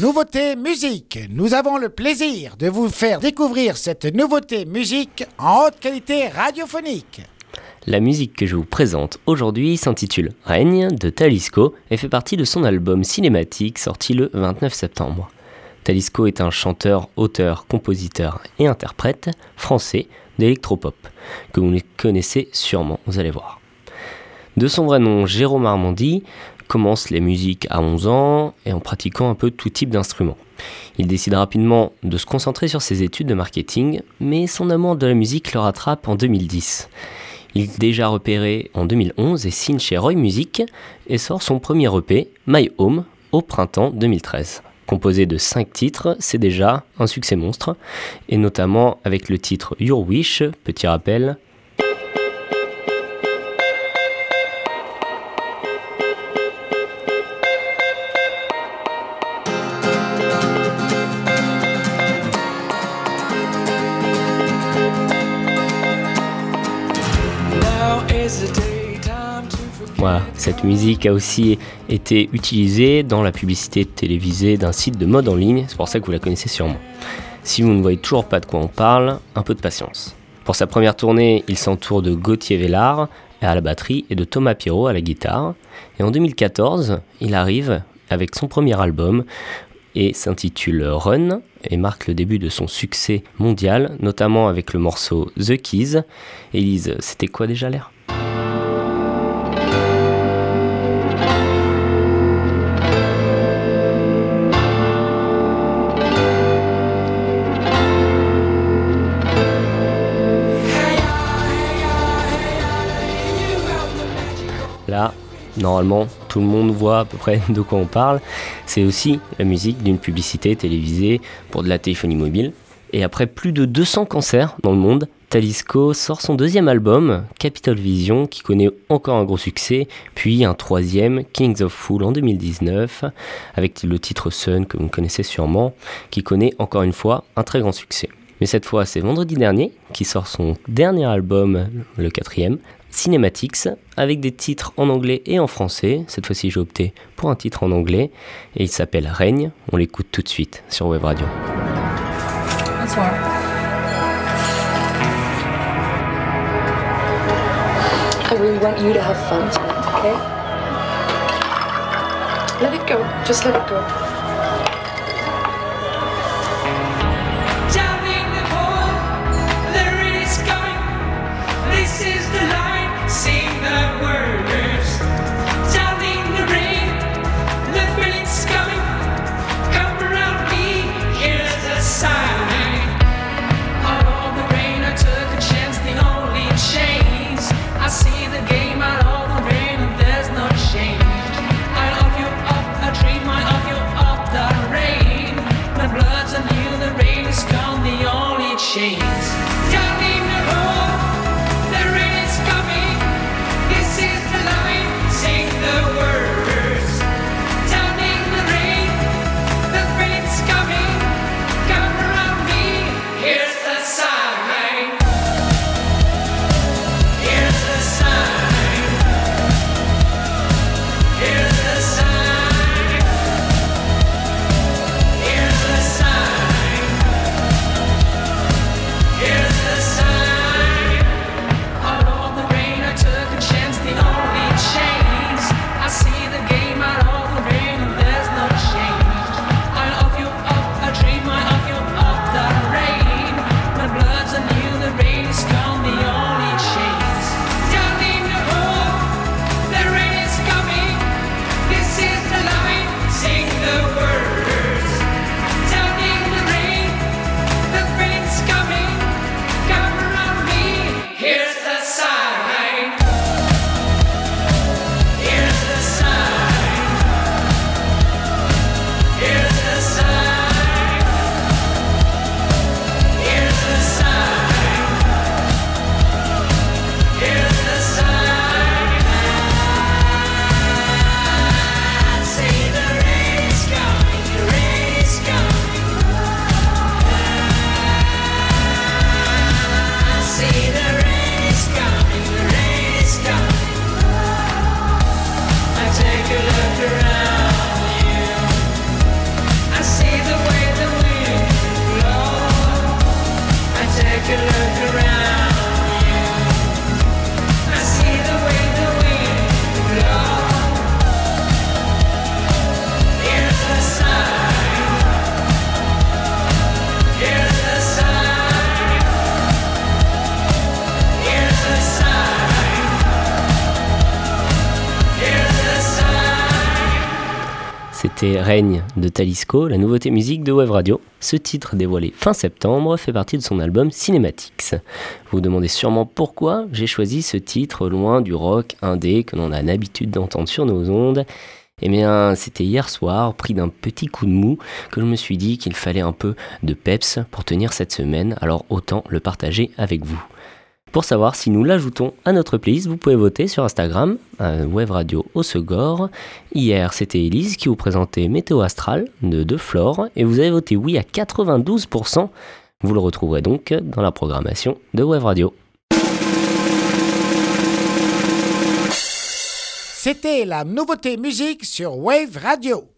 Nouveauté musique. Nous avons le plaisir de vous faire découvrir cette nouveauté musique en haute qualité radiophonique. La musique que je vous présente aujourd'hui s'intitule Règne de Talisco et fait partie de son album cinématique sorti le 29 septembre. Talisco est un chanteur, auteur, compositeur et interprète français d'électropop que vous connaissez sûrement, vous allez voir. De son vrai nom Jérôme Armandi, commence les musiques à 11 ans et en pratiquant un peu tout type d'instruments. Il décide rapidement de se concentrer sur ses études de marketing, mais son amour de la musique le rattrape en 2010. Il est déjà repéré en 2011 et signe chez Roy Music et sort son premier EP, My Home, au printemps 2013. Composé de 5 titres, c'est déjà un succès monstre, et notamment avec le titre Your Wish, petit rappel, Voilà, cette musique a aussi été utilisée dans la publicité télévisée d'un site de mode en ligne, c'est pour ça que vous la connaissez sûrement. Si vous ne voyez toujours pas de quoi on parle, un peu de patience. Pour sa première tournée, il s'entoure de Gauthier Vellard à la batterie et de Thomas Pirot à la guitare. Et en 2014, il arrive avec son premier album et s'intitule Run et marque le début de son succès mondial, notamment avec le morceau The Keys. Elise, c'était quoi déjà l'air? Là, normalement, tout le monde voit à peu près de quoi on parle. C'est aussi la musique d'une publicité télévisée pour de la téléphonie mobile. Et après plus de 200 concerts dans le monde, Talisco sort son deuxième album, Capital Vision, qui connaît encore un gros succès, puis un troisième, Kings of Fool, en 2019, avec le titre Sun, que vous connaissez sûrement, qui connaît encore une fois un très grand succès. Mais cette fois, c'est vendredi dernier qui sort son dernier album, le quatrième, Cinematics, avec des titres en anglais et en français. Cette fois-ci, j'ai opté pour un titre en anglais et il s'appelle Règne. On l'écoute tout de suite sur Web Radio. Bonsoir. I really want you to have fun tonight, okay? Let it go. Just let it go. C'était Règne de Talisco, la nouveauté musique de Wave Radio. Ce titre dévoilé fin septembre fait partie de son album Cinematics. Vous vous demandez sûrement pourquoi j'ai choisi ce titre loin du rock indé que l'on a l'habitude d'entendre sur nos ondes. Eh bien, c'était hier soir, pris d'un petit coup de mou, que je me suis dit qu'il fallait un peu de peps pour tenir cette semaine, alors autant le partager avec vous. Pour savoir si nous l'ajoutons à notre playlist, vous pouvez voter sur Instagram, euh, Web Radio Osegor. Hier, c'était Elise qui vous présentait Météo Astral de De Flore et vous avez voté oui à 92%. Vous le retrouverez donc dans la programmation de Web Radio. C'était la nouveauté musique sur Wave Radio.